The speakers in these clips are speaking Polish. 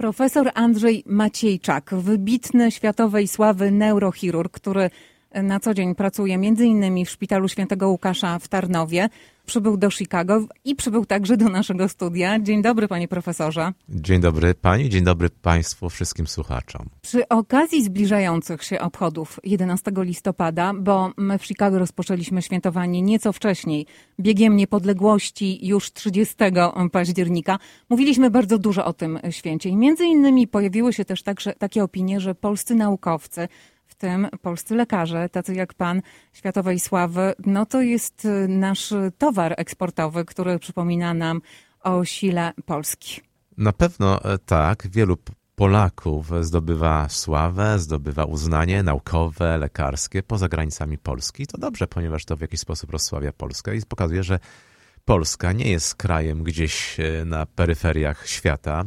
Profesor Andrzej Maciejczak, wybitny światowej sławy neurochirurg, który na co dzień pracuje innymi w Szpitalu Świętego Łukasza w Tarnowie. Przybył do Chicago i przybył także do naszego studia. Dzień dobry, panie profesorze. Dzień dobry pani, dzień dobry państwu, wszystkim słuchaczom. Przy okazji zbliżających się obchodów 11 listopada, bo my w Chicago rozpoczęliśmy świętowanie nieco wcześniej, biegiem niepodległości już 30 października, mówiliśmy bardzo dużo o tym święcie i między innymi pojawiły się też także takie opinie, że polscy naukowcy tym polscy lekarze, tacy jak pan światowej sławy, no to jest y, nasz towar eksportowy, który przypomina nam o sile Polski. Na pewno e, tak. Wielu Polaków zdobywa sławę, zdobywa uznanie naukowe, lekarskie poza granicami Polski. To dobrze, ponieważ to w jakiś sposób rozsławia Polskę i pokazuje, że Polska nie jest krajem gdzieś e, na peryferiach świata,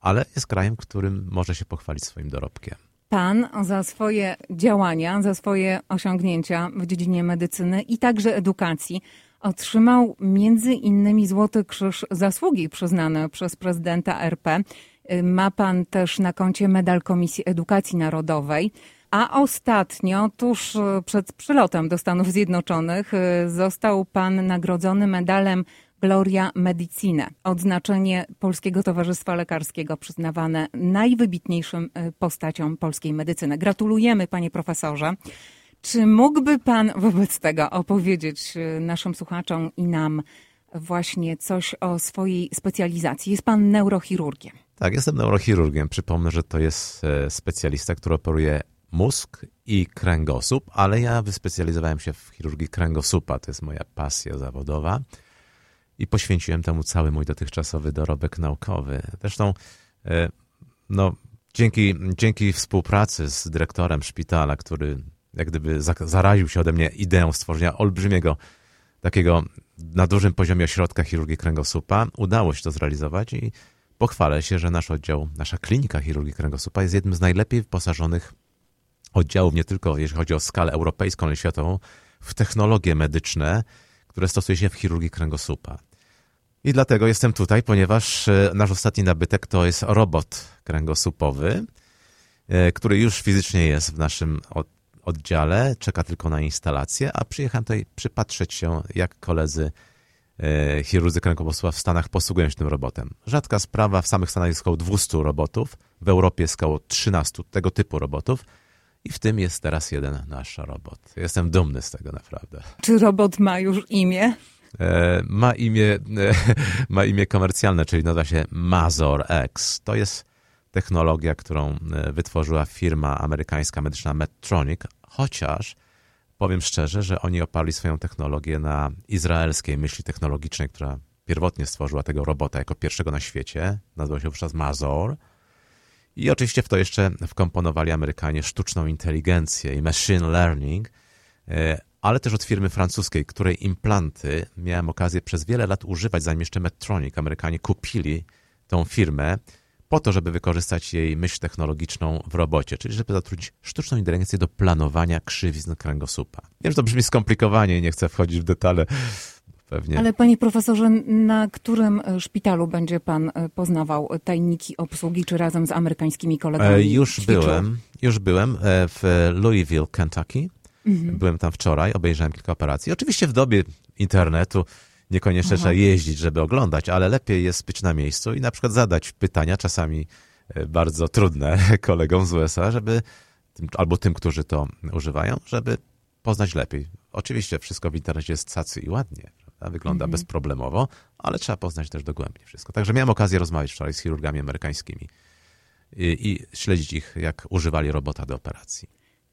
ale jest krajem, którym może się pochwalić swoim dorobkiem. Pan za swoje działania, za swoje osiągnięcia w dziedzinie medycyny i także edukacji otrzymał między innymi Złoty Krzyż Zasługi przyznany przez prezydenta RP. Ma pan też na koncie medal Komisji Edukacji Narodowej. A ostatnio, tuż przed przylotem do Stanów Zjednoczonych, został pan nagrodzony medalem Gloria Medicine, odznaczenie Polskiego Towarzystwa Lekarskiego przyznawane najwybitniejszym e, postaciom polskiej medycyny. Gratulujemy, panie profesorze. Czy mógłby pan wobec tego opowiedzieć e, naszym słuchaczom i nam właśnie coś o swojej specjalizacji? Jest pan neurochirurgiem. Tak, jestem neurochirurgiem. Przypomnę, że to jest e, specjalista, który operuje mózg i kręgosłup, ale ja wyspecjalizowałem się w chirurgii kręgosłupa. To jest moja pasja zawodowa i poświęciłem temu cały mój dotychczasowy dorobek naukowy. Zresztą, e, no, dzięki, dzięki współpracy z dyrektorem szpitala, który jak gdyby zaraził się ode mnie ideą stworzenia olbrzymiego, takiego na dużym poziomie ośrodka chirurgii kręgosłupa, udało się to zrealizować i pochwalę się, że nasz oddział, nasza klinika chirurgii kręgosłupa jest jednym z najlepiej wyposażonych oddziałów, nie tylko jeśli chodzi o skalę europejską, ale światową, w technologie medyczne, które stosuje się w chirurgii kręgosłupa. I dlatego jestem tutaj, ponieważ e, nasz ostatni nabytek to jest robot kręgosłupowy, e, który już fizycznie jest w naszym oddziale, czeka tylko na instalację, a przyjechałem tutaj przypatrzeć się, jak koledzy e, chirurdzy kręgosłupa w Stanach posługują się tym robotem. Rzadka sprawa, w samych Stanach jest około 200 robotów, w Europie jest około 13 tego typu robotów, i w tym jest teraz jeden nasz robot. Jestem dumny z tego naprawdę. Czy robot ma już imię? E, ma imię, e, ma imię komercjalne, czyli nazywa się Mazor X. To jest technologia, którą e, wytworzyła firma amerykańska medyczna Medtronic, chociaż powiem szczerze, że oni oparli swoją technologię na izraelskiej myśli technologicznej, która pierwotnie stworzyła tego robota jako pierwszego na świecie. Nazywał się wówczas Mazor. I oczywiście w to jeszcze wkomponowali Amerykanie sztuczną inteligencję i machine learning, e, ale też od firmy francuskiej, której implanty miałem okazję przez wiele lat używać, zanim jeszcze Medtronic. Amerykanie kupili tą firmę po to, żeby wykorzystać jej myśl technologiczną w robocie, czyli żeby zatrudnić sztuczną inteligencję do planowania krzywizn kręgosłupa. Wiem, że to brzmi skomplikowanie i nie chcę wchodzić w detale pewnie. Ale panie profesorze, na którym e, szpitalu będzie pan e, poznawał tajniki obsługi, czy razem z amerykańskimi kolegami? E, już ćwiczył? byłem, już byłem w Louisville, Kentucky. Mhm. Byłem tam wczoraj, obejrzałem kilka operacji. Oczywiście w dobie internetu niekoniecznie Aha. trzeba jeździć, żeby oglądać, ale lepiej jest być na miejscu i na przykład zadać pytania, czasami bardzo trudne kolegom z USA, żeby albo tym, którzy to używają, żeby poznać lepiej. Oczywiście wszystko w internecie jest cacy i ładnie, wygląda mhm. bezproblemowo, ale trzeba poznać też dogłębnie wszystko. Także miałem okazję rozmawiać wczoraj z chirurgami amerykańskimi i, i śledzić ich, jak używali robota do operacji.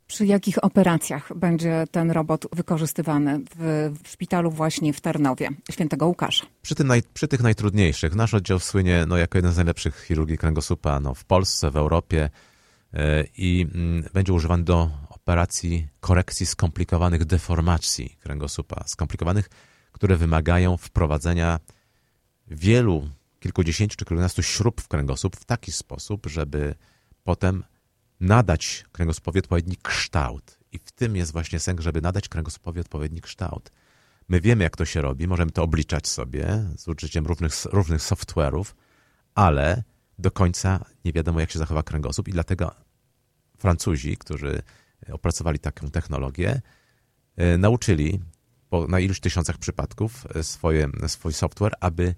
Przy jakich operacjach będzie ten robot wykorzystywany w, w, szpitalu właśnie w Tarnowie, świętego Łukasza? Przy, naj, przy tych najtrudniejszych. Nasz oddział słynie no, jako jeden z najlepszych chirurgii kręgosłupa no, w Polsce, w Europie yy, i yy, będzie używany do operacji korekcji skomplikowanych deformacji kręgosłupa, skomplikowanych które wymagają wprowadzenia wielu, kilkudziesięciu czy kilkunastu śrub w kręgosłup w taki sposób, żeby potem nadać kręgosłupowi odpowiedni kształt. I w tym jest właśnie sęk, żeby nadać kręgosłupowi odpowiedni kształt. My wiemy, jak to się robi, możemy to obliczać sobie z użyciem różnych, różnych software'ów, ale do końca nie wiadomo, jak się zachowa kręgosłup i dlatego Francuzi, którzy opracowali taką technologię, e, nauczyli po, na iluś tysiącach przypadków e, swoje, swój software, aby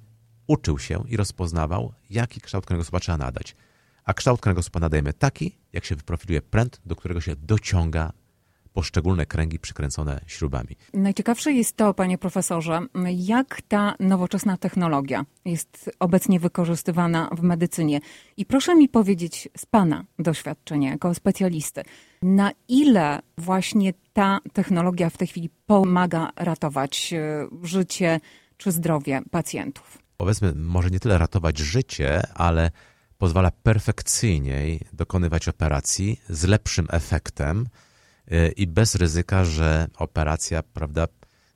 uczył się i rozpoznawał, jaki kształt kręgosłupa trzeba nadać. A kształt kręgosłupa nadajemy taki, jak się wyprofiluje pręt, do którego się dociąga poszczególne kręgi przykręcone śrubami. Najciekawsze jest to, panie profesorze, jak ta nowoczesna technologia jest obecnie wykorzystywana w medycynie. I proszę mi powiedzieć z pana doświadczenia jako specjalisty, na ile właśnie ta technologia w tej chwili pomaga ratować e, życie czy zdrowie pacjentów? Powiedzmy, może nie tyle ratować życie, ale pozwala perfekcyjniej dokonywać operacji z lepszym efektem i bez ryzyka, że operacja, prawda,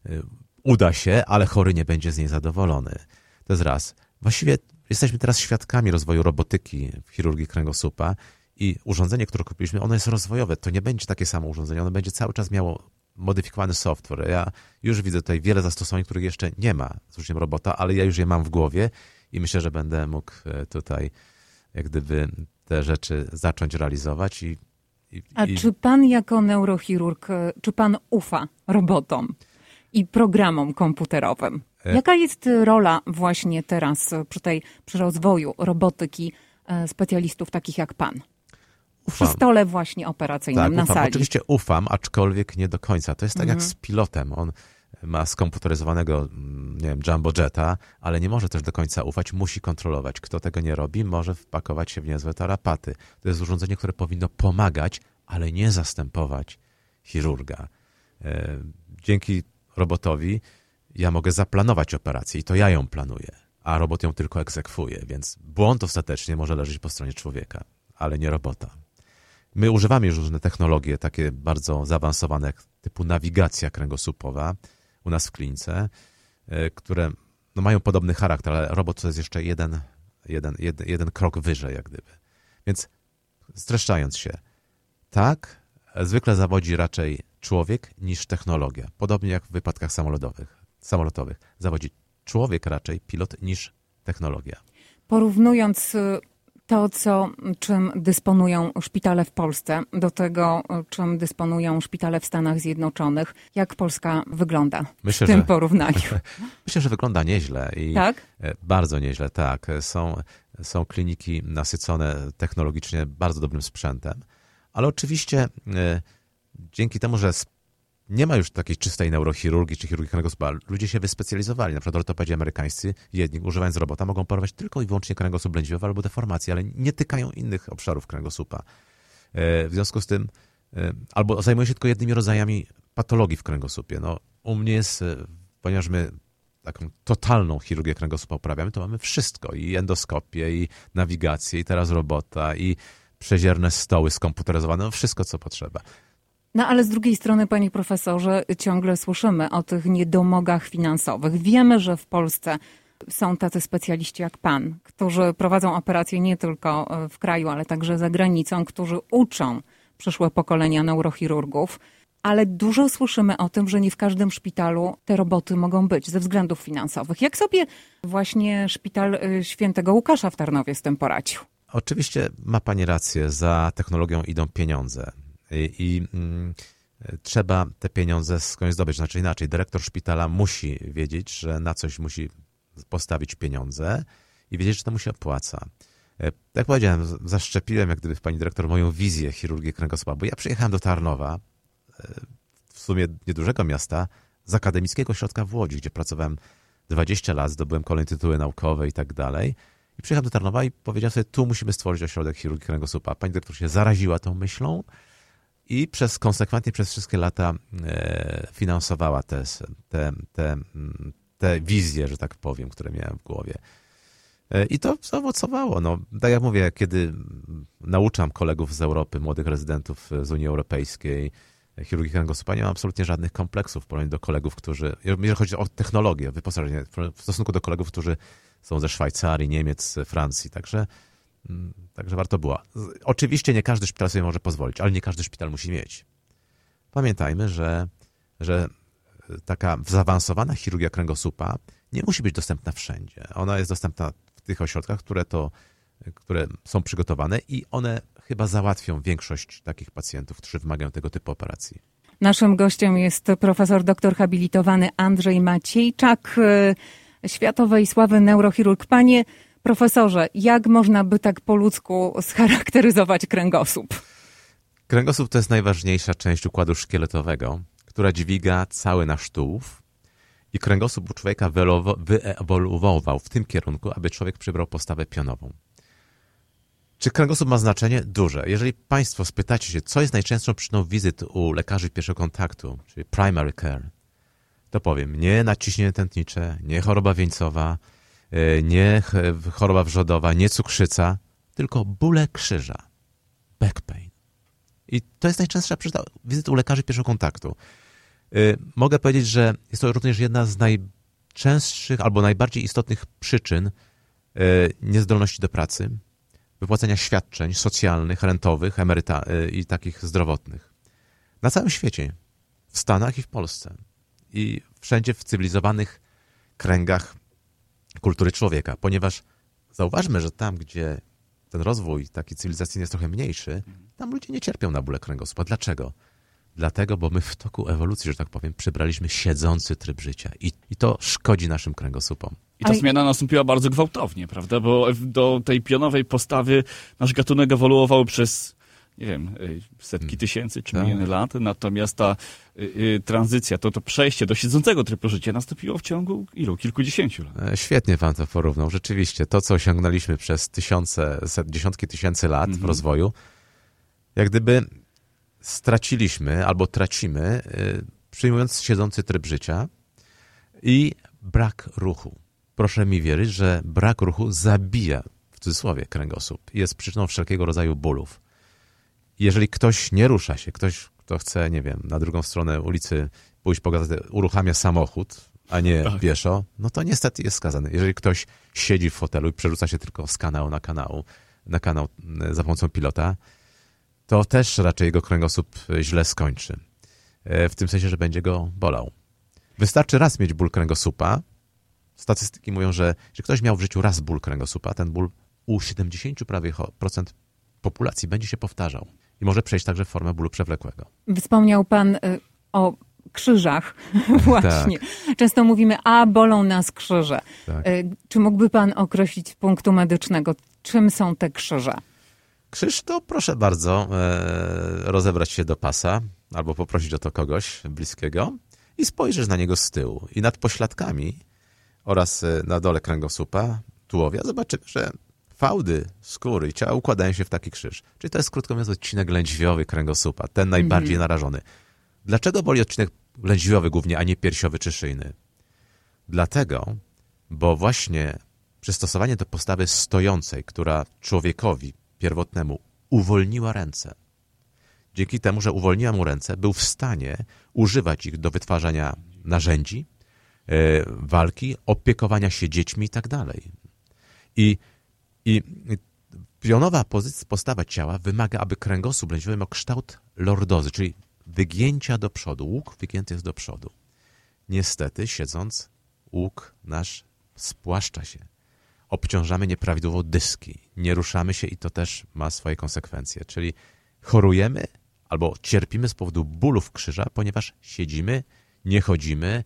y, uda się, ale chory nie będzie z niej zadowolony. To jest raz. Właściwie jesteśmy teraz świadkami rozwoju robotyki w chirurgii kręgosłupa i urządzenie, które kupiliśmy, ono jest rozwojowe. To nie będzie takie samo urządzenie, ono będzie cały czas miało modyfikowany software. Ja już widzę tutaj wiele zastosowań, których jeszcze nie ma z użyciem robota, ale ja już je mam w głowie i myślę, że będę mógł e, tutaj jak gdyby te rzeczy zacząć realizować i i, A i... czy pan jako neurochirurg, e, czy pan ufa robotom i programom komputerowym? E... Jaka jest rola właśnie teraz przy, tej, przy rozwoju robotyki e, specjalistów takich jak pan? Ufam. Przy stole właśnie operacyjnym tak, na ufam. sali. Oczywiście ufam, aczkolwiek nie do końca. To jest tak mhm. jak z pilotem. On ma skomputeryzowanego, mm, nie wiem, jumbo jetta, ale nie może też do końca ufać, musi kontrolować. Kto tego nie robi, może wpakować się w niezłe tarapaty. To jest urządzenie, które powinno pomagać, ale nie zastępować chirurga. E, dzięki robotowi ja mogę zaplanować operację i to ja ją planuję, a robot ją tylko egzekwuje, więc błąd ostatecznie może leżeć po stronie człowieka, ale nie robota. My używamy już różne technologie, takie bardzo zaawansowane, typu nawigacja kręgosłupowa, u nas w klinice, e, które no, mają podobny charakter, ale robot to jest jeszcze jeden, jeden, jeden, jeden krok wyżej, jak gdyby. Więc streszczając się, tak, zwykle zawodzi raczej człowiek niż technologia. Podobnie jak w wypadkach samolotowych. samolotowych. Zawodzi człowiek raczej, pilot, niż technologia. Porównując y, to, co, czym dysponują szpitale w Polsce, do tego, czym dysponują szpitale w Stanach Zjednoczonych. Jak Polska wygląda myślę, w tym że, porównaniu? Myślę, że wygląda nieźle. I tak? E, bardzo nieźle, tak. Są, są kliniki nasycone technologicznie bardzo dobrym sprzętem, ale oczywiście e, dzięki temu, że nie ma już takiej czystej neurochirurgii czy chirurgii kręgosłupa. Ludzie się wyspecjalizowali. Na przykład ortopedzi amerykańscy, jedni używając robota, mogą porować tylko i wyłącznie kręgosłup lędźwiowy albo deformacje, ale nie tykają innych obszarów kręgosłupa. E, w związku z tym, e, albo zajmują się tylko jednymi rodzajami patologii w kręgosłupie. No, u mnie jest, e, ponieważ my taką totalną chirurgię kręgosłupa uprawiamy, to mamy wszystko. I endoskopię, i nawigację, i teraz robota, i przezierne stoły skomputeryzowane, no wszystko, co potrzeba. No ale z drugiej strony, panie profesorze, ciągle słyszymy o tych niedomogach finansowych. Wiemy, że w Polsce są tacy specjaliści jak pan, którzy prowadzą operacje nie tylko e, w kraju, ale także za granicą, którzy uczą przyszłe pokolenia neurochirurgów. Ale dużo słyszymy o tym, że nie w każdym szpitalu te roboty mogą być ze względów finansowych. Jak sobie właśnie szpital e, świętego Łukasza w Tarnowie z tym poradził? Oczywiście ma pani rację, za technologią idą pieniądze i, mm, trzeba te pieniądze skądś zdobyć. Znaczy inaczej, dyrektor szpitala musi wiedzieć, że na coś musi postawić pieniądze i wiedzieć, że to mu się opłaca. E, jak powiedziałem, zaszczepiłem jak gdyby pani dyrektor moją wizję chirurgii kręgosłupa, bo ja przyjechałem do Tarnowa, e, w sumie niedużego miasta, z Akademickiego Ośrodka w Łodzi, gdzie pracowałem 20 lat, zdobyłem kolejne tytuły naukowe i tak dalej. I przyjechałem do Tarnowa i powiedziałem sobie, tu musimy stworzyć ośrodek chirurgii kręgosłupa. Pani dyrektor się zaraziła tą myślą i przez konsekwentnie przez wszystkie lata e, finansowała te, te, te, te wizje, że tak powiem, które miałem w głowie. E, I to zaowocowało. No, tak jak mówię, kiedy nauczam kolegów z Europy, młodych rezydentów z Unii Europejskiej, chirurgii kręgosłupa, nie mam absolutnie żadnych kompleksów w porównaniu do kolegów, którzy, jeżeli chodzi o technologię, wyposażenie, w stosunku do kolegów, którzy są ze Szwajcarii, Niemiec, Francji. Także także warto było. Oczywiście nie każdy szpital sobie może pozwolić, ale nie każdy szpital musi mieć. Pamiętajmy, że, że taka zaawansowana chirurgia kręgosłupa nie musi być dostępna wszędzie. Ona jest dostępna w tych ośrodkach, które to które są przygotowane i one chyba załatwią większość takich pacjentów, którzy wymagają tego typu operacji. Naszym gościem jest profesor doktor habilitowany Andrzej Maciejczak, e, światowej sławy neurochirurg. Panie profesorze, jak można by tak po ludzku scharakteryzować kręgosłup? Kręgosłup to jest najważniejsza część układu szkieletowego, która dźwiga cały nasz tułów. I kręgosłup u człowieka wyewoluował w tym kierunku, aby człowiek przybrał postawę pionową. Czy kręgosłup ma znaczenie? Duże. Jeżeli Państwo spytacie się, co jest najczęstszą przyczyną wizyt u lekarzy pierwszego kontaktu, czyli primary care, to powiem, nie naciśnienie tętnicze, nie choroba wieńcowa, nie choroba wrzodowa, nie cukrzyca, tylko bóle krzyża, back pain. I to jest najczęstsza przyczyna wizyt u lekarzy pierwszego kontaktu. E, mogę powiedzieć, że jest to również jedna z najczęstszych albo najbardziej istotnych przyczyn e, niezdolności do pracy, wypłacenia świadczeń socjalnych, rentowych, emeryta i takich zdrowotnych. Na całym świecie, w Stanach i w Polsce i wszędzie w cywilizowanych kręgach kultury człowieka, ponieważ zauważmy, że tam, gdzie ten rozwój taki cywilizacyjny jest trochę mniejszy, tam ludzie nie cierpią na bóle kręgosłupa. Dlaczego? Dlatego, bo my w toku ewolucji, że tak powiem, przybraliśmy siedzący tryb życia i, i to szkodzi naszym kręgosłupom. I ta zmiana nastąpiła bardzo gwałtownie, prawda? Bo do tej pionowej postawy nasz gatunek ewoluował przez, nie wiem, y, setki hmm. tysięcy czy tak. miliony lat, natomiast ta y, y, tranzycja, to, to przejście do siedzącego trybu życia nastąpiło w ciągu ilu? Kilkudziesięciu lat. E, świetnie pan to porównał. Rzeczywiście, to co osiągnęliśmy przez tysiące, set, dziesiątki tysięcy lat w mhm. rozwoju, jak gdyby straciliśmy albo tracimy, y, przyjmując siedzący tryb życia i brak ruchu. Proszę mi wierzyć, że brak ruchu zabija, w cudzysłowie, kręgosłup. Jest przyczyną wszelkiego rodzaju bólów. Jeżeli ktoś nie rusza się, ktoś, kto chce, nie wiem, na drugą stronę ulicy pójść pogadać, uruchamia samochód, a nie tak. pieszo, no to niestety jest skazany. Jeżeli ktoś siedzi w fotelu i przerzuca się tylko z kanału na kanał, na kanał y, za pomocą pilota, to też raczej jego kręgosłup źle skończy. E, w tym sensie, że będzie go bolał. Wystarczy raz mieć ból kręgosłupa. Statystyki mówią, że jeśli ktoś miał w życiu raz ból kręgosłupa, ten ból u 70 prawie procent populacji będzie się powtarzał i może przejść także w formę bólu przewlekłego. Wspomniał pan y, o krzyżach właśnie. Tak. Często mówimy, a bolą nas krzyże. Tak. Y, czy mógłby pan określić z punktu medycznego, czym są te krzyże? Krzyż to proszę bardzo e, rozebrać się do pasa albo poprosić o to kogoś bliskiego i spojrzeć na niego z tyłu. I nad pośladkami oraz e, na dole kręgosłupa, tułowia zobaczymy, że fałdy skóry i ciała układają się w taki krzyż. Czyli to jest krótko mówiąc odcinek lędźwiowy kręgosłupa, ten najbardziej mm -hmm. narażony. Dlaczego boli odcinek lędźwiowy głównie, a nie piersiowy czy szyjny? Dlatego, bo właśnie przystosowanie do postawy stojącej, która człowiekowi pierwotnemu uwolniła ręce. Dzięki temu, że uwolniła mu ręce, był w stanie używać ich do wytwarzania narzędzi, e, walki, opiekowania się dziećmi i tak dalej. I, i pionowa postawa ciała wymaga, aby kręgosłup lędźwiowy miał kształt lordozy, czyli wygięcia do przodu. Łuk wygięty jest do przodu. Niestety, siedząc, łuk nasz spłaszcza się obciążamy nieprawidłowo dyski, nie ruszamy się i to też ma swoje konsekwencje. Czyli chorujemy albo cierpimy z powodu bólów krzyża, ponieważ siedzimy, nie chodzimy,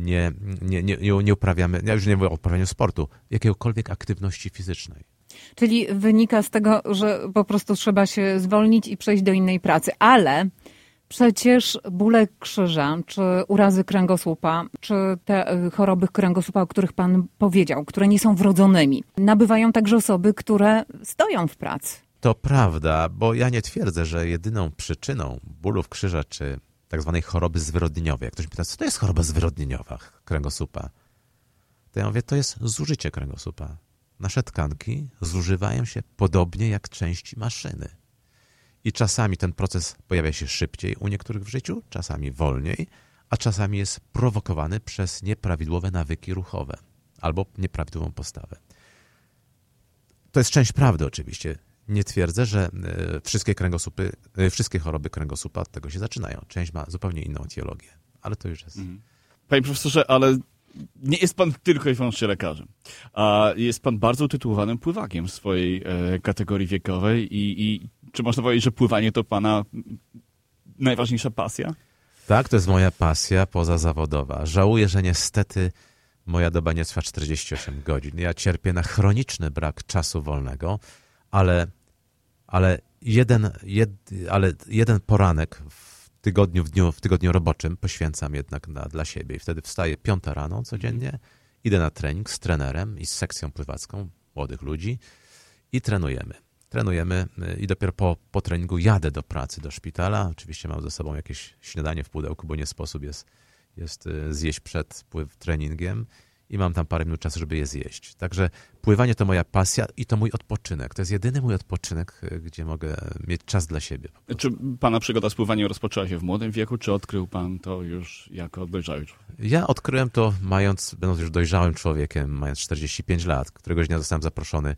nie, nie, nie, nie uprawiamy, ja już nie mówię o uprawianiu sportu, jakiegokolwiek aktywności fizycznej. Czyli wynika z tego, że po prostu trzeba się zwolnić i przejść do innej pracy, ale Przecież bóle krzyża, czy urazy kręgosłupa, czy te e, choroby kręgosłupa, o których Pan powiedział, które nie są wrodzonymi, nabywają także osoby, które stoją w pracy. To prawda, bo ja nie twierdzę, że jedyną przyczyną bólów krzyża, czy tak zwanej choroby zwyrodnieniowej, jak ktoś pyta, co to jest choroba zwyrodnieniowa kręgosłupa, to ja mówię, to jest zużycie kręgosłupa. Nasze tkanki zużywają się podobnie jak części maszyny. I czasami ten proces pojawia się szybciej u niektórych w życiu, czasami wolniej, a czasami jest prowokowany przez nieprawidłowe nawyki ruchowe albo nieprawidłową postawę. To jest część prawdy oczywiście. Nie twierdzę, że e, wszystkie kręgosłupy, e, wszystkie choroby kręgosłupa od tego się zaczynają. Część ma zupełnie inną etiologię, ale to już jest. Mhm. Panie profesorze, ale nie jest pan tylko i wyłącznie lekarzem, a jest pan bardzo utytułowanym pływakiem w swojej e, kategorii wiekowej i, i czy można powiedzieć, że pływanie to pana najważniejsza pasja? Tak, to jest moja pasja pozazawodowa. Żałuję, że niestety moja doba nie trwa 48 godzin. Ja cierpię na chroniczny brak czasu wolnego, ale, ale, jeden, jed, ale jeden poranek w tygodniu, w, dniu, w tygodniu roboczym poświęcam jednak na, dla siebie. I wtedy wstaję piąta rano codziennie, idę na trening z trenerem i z sekcją pływacką młodych ludzi i trenujemy trenujemy y, i dopiero po, po treningu jadę do pracy, do szpitala. Oczywiście mam ze sobą jakieś śniadanie w pudełku, bo nie sposób jest, jest y, zjeść przed pływ treningiem i mam tam parę minut czasu, żeby je zjeść. Także pływanie to moja pasja i to mój odpoczynek. To jest jedyny mój odpoczynek, y, gdzie mogę mieć czas dla siebie. Czy pana przygoda z pływaniem rozpoczęła się w młodym wieku, czy odkrył pan to już jako dojrzały człowiek? Ja odkryłem to mając, będąc już dojrzałym człowiekiem, mając 45 lat. Któregoś dnia zostałem zaproszony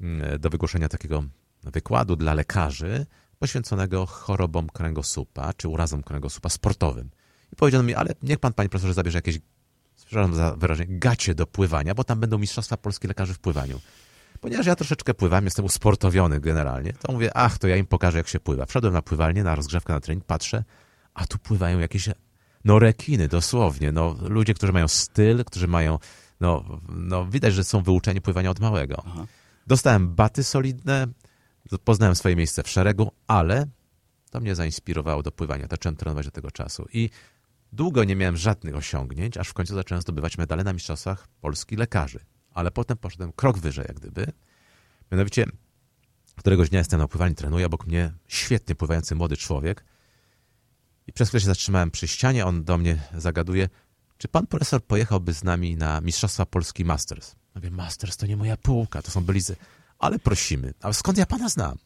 Mm, do wygłoszenia takiego wykładu dla lekarzy poświęconego chorobom kręgosłupa, czy urazom kręgosłupa sportowym. I powiedziano mi, ale niech pan, panie profesorze, zabierze jakieś, przepraszam za wyrażenie, gacie do pływania, bo tam będą mistrzostwa polskie lekarzy w pływaniu. Ponieważ ja troszeczkę pływam, jestem usportowiony generalnie, to mówię, ach, to ja im pokażę, jak się pływa. Wszedłem na pływalnię, na rozgrzewkę, na trening, patrzę, a tu pływają jakieś, no rekiny dosłownie, no ludzie, którzy mają styl, którzy mają, no, no widać, że są wyuczeni pływania od małego. Aha. Dostałem baty solidne, poznałem swoje miejsce w szeregu, ale to mnie zainspirowało do pływania. Zacząłem trenować do tego czasu i długo nie miałem żadnych osiągnięć, aż w końcu zacząłem zdobywać medale na mistrzostwach Polski lekarzy. Ale potem poszedłem krok wyżej, jak gdyby. Mianowicie któregoś dnia jestem na pływalni, trenuję, obok mnie świetnie pływający młody człowiek i przez chwilę się zatrzymałem przy ścianie, on do mnie zagaduje, czy pan profesor pojechałby z nami na Mistrzostwa Polski Masters? Mówię, Masters to nie moja półka, to są blizy. Ale prosimy, a skąd ja pana znam?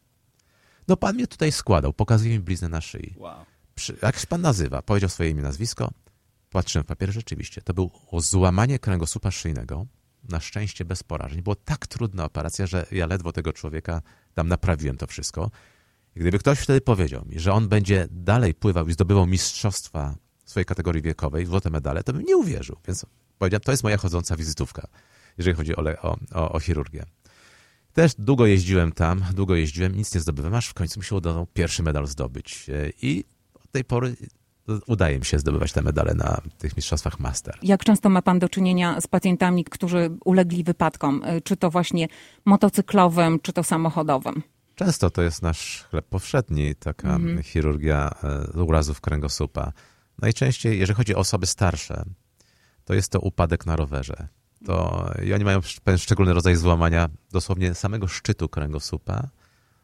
No pan mnie tutaj składał, pokazuje mi bliznę na szyi. Wow. Przy, jak się pan nazywa? Powiedział swoje imię, nazwisko. Patrzyłem w papierze, rzeczywiście. To było złamanie kręgosłupa szyjnego. Na szczęście bez porażeń. Było tak trudna operacja, że ja ledwo tego człowieka tam naprawiłem to wszystko. I gdyby ktoś wtedy powiedział mi, że on będzie dalej pływał i zdobywał mistrzostwa swojej kategorii wiekowej, złote medale, to bym nie uwierzył. Więc powiedziałem, to jest moja chodząca wizytówka jeżeli chodzi o, o, o, o chirurgię. Też długo jeździłem tam, długo jeździłem, nic nie zdobyłem, aż w końcu mi się udało pierwszy medal zdobyć. I od tej pory udaje mi się zdobywać te medale na tych mistrzostwach master. Jak często ma pan do czynienia z pacjentami, którzy ulegli wypadkom? Czy to właśnie motocyklowym, czy to samochodowym? Często to jest nasz chleb powszedni, taka mhm. chirurgia e, urazów kręgosłupa. Najczęściej, jeżeli chodzi o osoby starsze, to jest to upadek na rowerze to i oni mają pewien szczególny rodzaj złamania dosłownie samego szczytu kręgosłupa,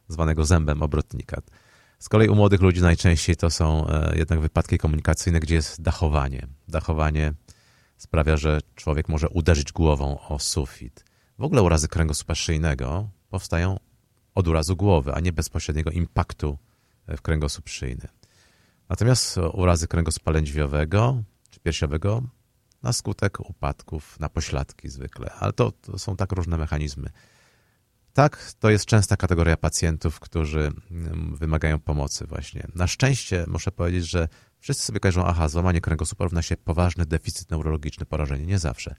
zwanego zębem obrotnika. Z kolei u młodych ludzi najczęściej to są e, jednak wypadki komunikacyjne, gdzie jest dachowanie. Dachowanie sprawia, że człowiek może uderzyć głową o sufit. W ogóle urazy kręgosłupa szyjnego powstają od urazu głowy, a nie bezpośredniego impaktu e, w kręgosłup szyjny. Natomiast urazy kręgosłupa lędźwiowego czy piersiowego na skutek upadków, na pośladki zwykle, ale to, to są tak różne mechanizmy. Tak, to jest częsta kategoria pacjentów, którzy mm, wymagają pomocy właśnie. Na szczęście muszę powiedzieć, że wszyscy sobie kojarzą, aha, złamanie kręgosłupa równa się poważny deficyt neurologiczny, porażenie. Nie zawsze.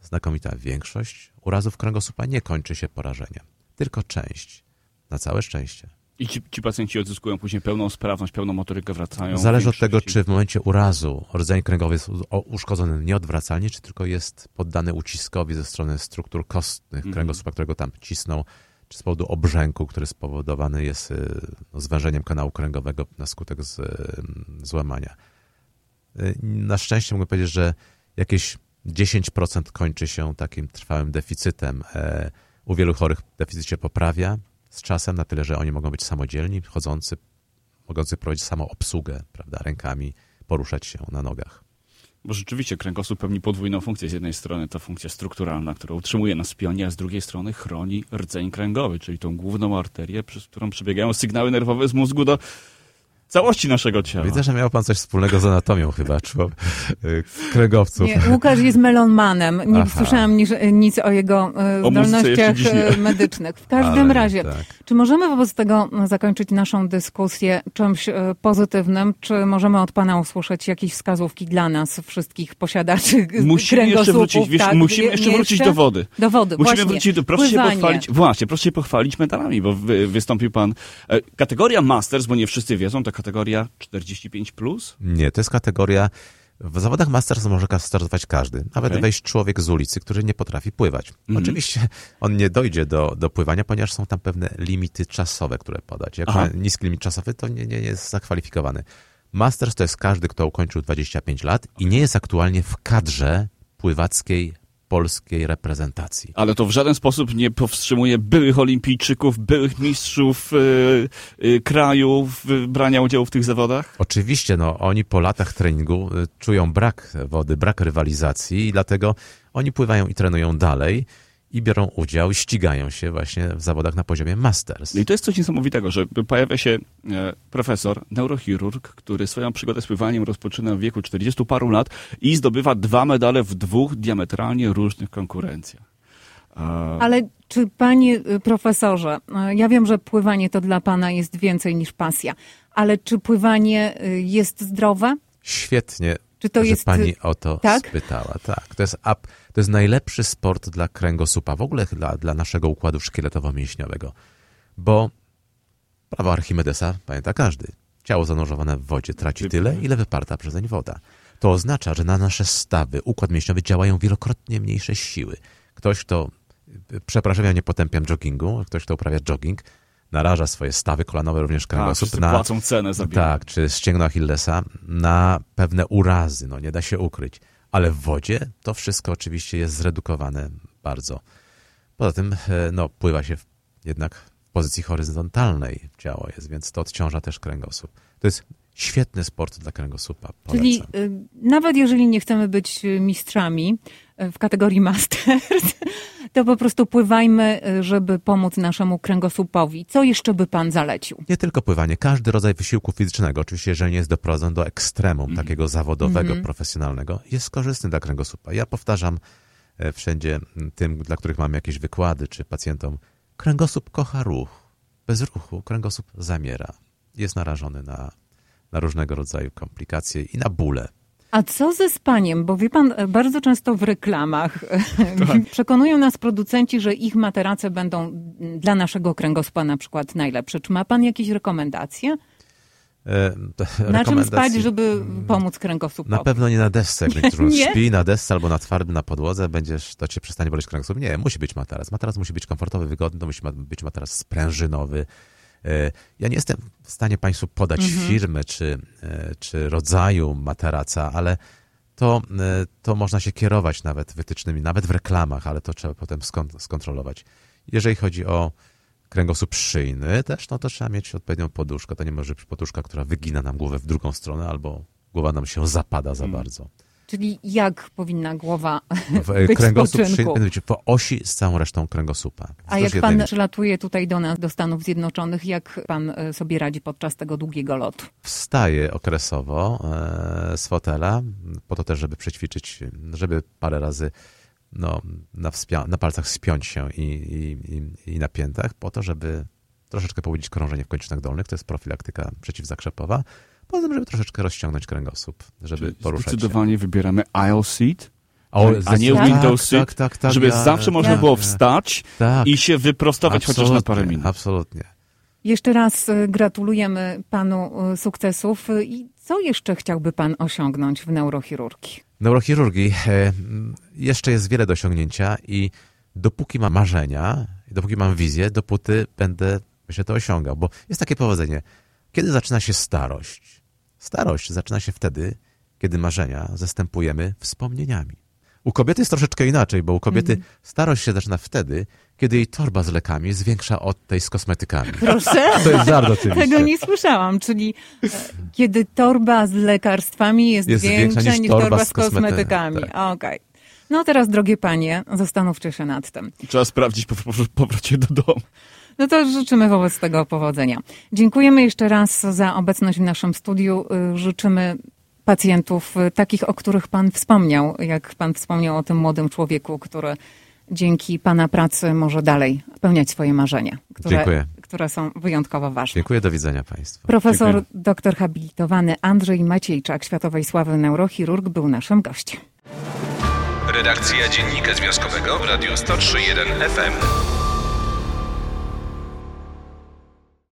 Znakomita większość urazów kręgosłupa nie kończy się porażeniem. Tylko część. Na całe szczęście. I ci, ci, pacjenci odzyskują później pełną sprawność, pełną motorykę, wracają. Zależy od tego, czy w momencie urazu rdzeń kręgowy jest uszkodzony nieodwracalnie, czy tylko jest poddany uciskowi ze strony struktur kostnych mm. kręgosłupa, którego tam cisną, czy z powodu obrzęku, który spowodowany jest y, no, zwężeniem kanału kręgowego na skutek z, y, złamania. Y, na szczęście mogę powiedzieć, że jakieś 10% kończy się takim trwałym deficytem. E, u wielu chorych deficyt się poprawia, z czasem na tyle, że oni mogą być samodzielni, chodzący, mogący prowadzić samą obsługę, prawda, rękami, poruszać się na nogach. Bo rzeczywiście kręgosłup pełni podwójną funkcję. Z jednej strony to funkcja strukturalna, która utrzymuje nas w pionie, a z drugiej strony chroni rdzeń kręgowy, czyli tą główną arterię, przez którą przebiegają sygnały nerwowe z mózgu do całości naszego ciała. Widzę, że miał pan coś wspólnego z anatomią chyba, człowiek, kręgowców. Nie, Łukasz jest melonmanem. Nie Aha. słyszałam nic, nic o jego e, O jeszcze zdolnościach e, medycznych. W każdym Ale razie, tak. czy możemy wobec tego zakończyć naszą dyskusję czymś pozytywnym? Czy możemy od pana usłyszeć jakieś wskazówki dla nas, wszystkich posiadaczy Musimy jeszcze kręgosłupów? wrócić, wiesz, tak, musimy jeszcze wrócić do wody. Do wody, Musimy właśnie. wrócić do, proszę się pochwalić, właśnie, proszę się pochwalić medalami, bo wy, wystąpił pan. E, kategoria Masters, bo nie wszyscy wiedzą, to kategoria 45+. Plus. Nie, to jest kategoria. W zawodach Masters może startować każdy, nawet Okej. wejść człowiek z ulicy, który nie potrafi pływać. Mhm. Oczywiście on nie dojdzie do, do pływania, ponieważ są tam pewne limity czasowe, które podać. Jak Aha. ma niski limit czasowy, to nie, nie, nie jest zakwalifikowany. Masters to jest każdy, kto ukończył 25 lat i nie jest aktualnie w kadrze pływackiej polskiej reprezentacji. Ale to w żaden sposób nie powstrzymuje byłych olimpijczyków, byłych mistrzów e, e, kraju w brania udziału w tych zawodach? Oczywiście, no, oni po latach treningu y, czują brak wody, brak rywalizacji i dlatego oni pływają i trenują dalej i biorą udział i ścigają się właśnie w zawodach na poziomie Masters. No I to jest coś niesamowitego, że pojawia się e, profesor, neurochirurg, który swoją przygodę z pływaniem rozpoczyna w wieku 40 paru lat i zdobywa dwa medale w dwóch diametralnie różnych konkurencjach. E, Ale czy panie y, profesorze, ja wiem, że pływanie to dla pana jest więcej niż pasja, ale czy pływanie jest zdrowe? Świetnie, Czy to że jest... pani o to tak? spytała. Tak, to jest, ap, to jest najlepszy sport dla kręgosłupa, w ogóle dla, dla naszego układu szkieletowo-mięśniowego, bo prawo Archimedesa pamięta każdy. Ciało zanurzowane w wodzie traci tyle, ile wyparta przezeń woda. To oznacza, że na nasze stawy, układ mięśniowy działają wielokrotnie mniejsze siły. Ktoś, kto, przepraszam, ja nie potępiam joggingu, ktoś, kto uprawia jogging, naraża swoje stawy kolanowe, również kręgosłup wszyscy na, płacą cenę za bieg. tak, czy ścięgno Achillesa na pewne urazy, no nie da się ukryć. Ale w wodzie to wszystko oczywiście jest zredukowane bardzo. Poza tym, e, no, pływa się w, jednak w pozycji horyzontalnej ciało jest, więc to odciąża też kręgosłup. To jest świetny sport dla kręgosłupa. Polecam. Czyli y, nawet jeżeli nie chcemy być y, mistrzami y, w kategorii Masters, to po prostu pływajmy, y, żeby pomóc naszemu kręgosłupowi. Co jeszcze by pan zalecił? Nie tylko pływanie, każdy rodzaj wysiłku fizycznego, oczywiście jeżeli nie jest doprowadzony do ekstremum takiego zawodowego, profesjonalnego, jest korzystny dla kręgosłupa. Ja powtarzam e, wszędzie tym, dla których mam jakieś wykłady, czy pacjentom, kręgosłup kocha ruch. Bez ruchu kręgosłup zamiera. Jest narażony na, na różnego rodzaju komplikacje i na bóle. A co ze spaniem? Bo wie pan, e, bardzo często w reklamach przekonują nas producenci, że ich materace będą mm, dla naszego kręgosłupa na przykład najlepsze. Czy ma pan jakieś rekomendacje? E, Na czym spać, żeby pomóc kręgosłupowi? Na pewno nie na desce, jak Nie? śpi na desce albo na twardym, na podłodze, będziesz, to cię przestanie boleć kręgosłup. Nie, musi być materac. Materac musi być komfortowy, wygodny, to musi być materac sprężynowy. E, Ja nie jestem w stanie Państwu podać Mhm. firmy czy, e, czy rodzaju materaca, ale to, e, to można się kierować nawet wytycznymi, nawet w reklamach, ale to trzeba potem skon- skontrolować. Jeżeli chodzi o kręgosłup szyjny też, no to trzeba mieć odpowiednią poduszkę. To nie może być poduszka, która wygina nam głowę w drugą stronę, albo głowa nam się zapada za bardzo. Czyli jak powinna głowa W, e, być w kręgosłup powinien być po osi z całą resztą kręgosłupa. A jak jednej pan przylatuje tutaj do nas, do Stanów Zjednoczonych, jak pan e, sobie radzi podczas tego długiego lotu? Wstaję okresowo e, z fotela, po to też, żeby przećwiczyć, żeby parę razy no, na, wspia- na palcach spiąć się i, i, i, i na piętach, po to, żeby troszeczkę pobudzić krążenie w kończynach dolnych, to jest profilaktyka przeciwzakrzepowa, poza tym, żeby troszeczkę rozciągnąć kręgosłup, żeby poruszać się. Zdecydowanie wybieramy aisle seat, O, a nie tak, Windows tak, seat, tak, tak, żeby ja- zawsze można tak, było tak, wstać tak, i się wyprostować chociaż na parę minut. Absolutnie. Jeszcze raz e, gratulujemy panu e, sukcesów e, i co jeszcze chciałby pan osiągnąć w neurochirurgii? Neurochirurgii e, jeszcze jest wiele do osiągnięcia i dopóki mam marzenia, dopóki mam wizję, dopóty będę się to osiągał. Bo jest takie powiedzenie, kiedy zaczyna się starość? Starość zaczyna się wtedy, kiedy marzenia zastępujemy wspomnieniami. U kobiety jest troszeczkę inaczej, bo u kobiety starość się zaczyna wtedy, kiedy jej torba z lekami jest większa od tej z kosmetykami. Proszę? To jest żart oczywiście. Tego nie słyszałam, czyli e, kiedy torba z lekarstwami jest, Jest większa, większa niż niż torba torba z z kosmety- kosmetykami. tak. Okej. No teraz, drogie panie, zastanówcie się nad tym. Trzeba sprawdzić po, po, po powrocie do domu. No to życzymy wobec tego powodzenia. Dziękujemy jeszcze raz za obecność w naszym studiu. Y, życzymy pacjentów y, takich, o których Pan wspomniał, jak Pan wspomniał o tym młodym człowieku, który dzięki Pana pracy może dalej spełniać swoje marzenia, które, Dziękuję. które są wyjątkowo ważne. Dziękuję, do widzenia Państwu. Profesor Dziękuję. doktor habilitowany Andrzej Maciejczak, światowej sławy neurochirurg, był naszym gościem. Redakcja Dziennika Związkowego w Radiu 103.1 FM.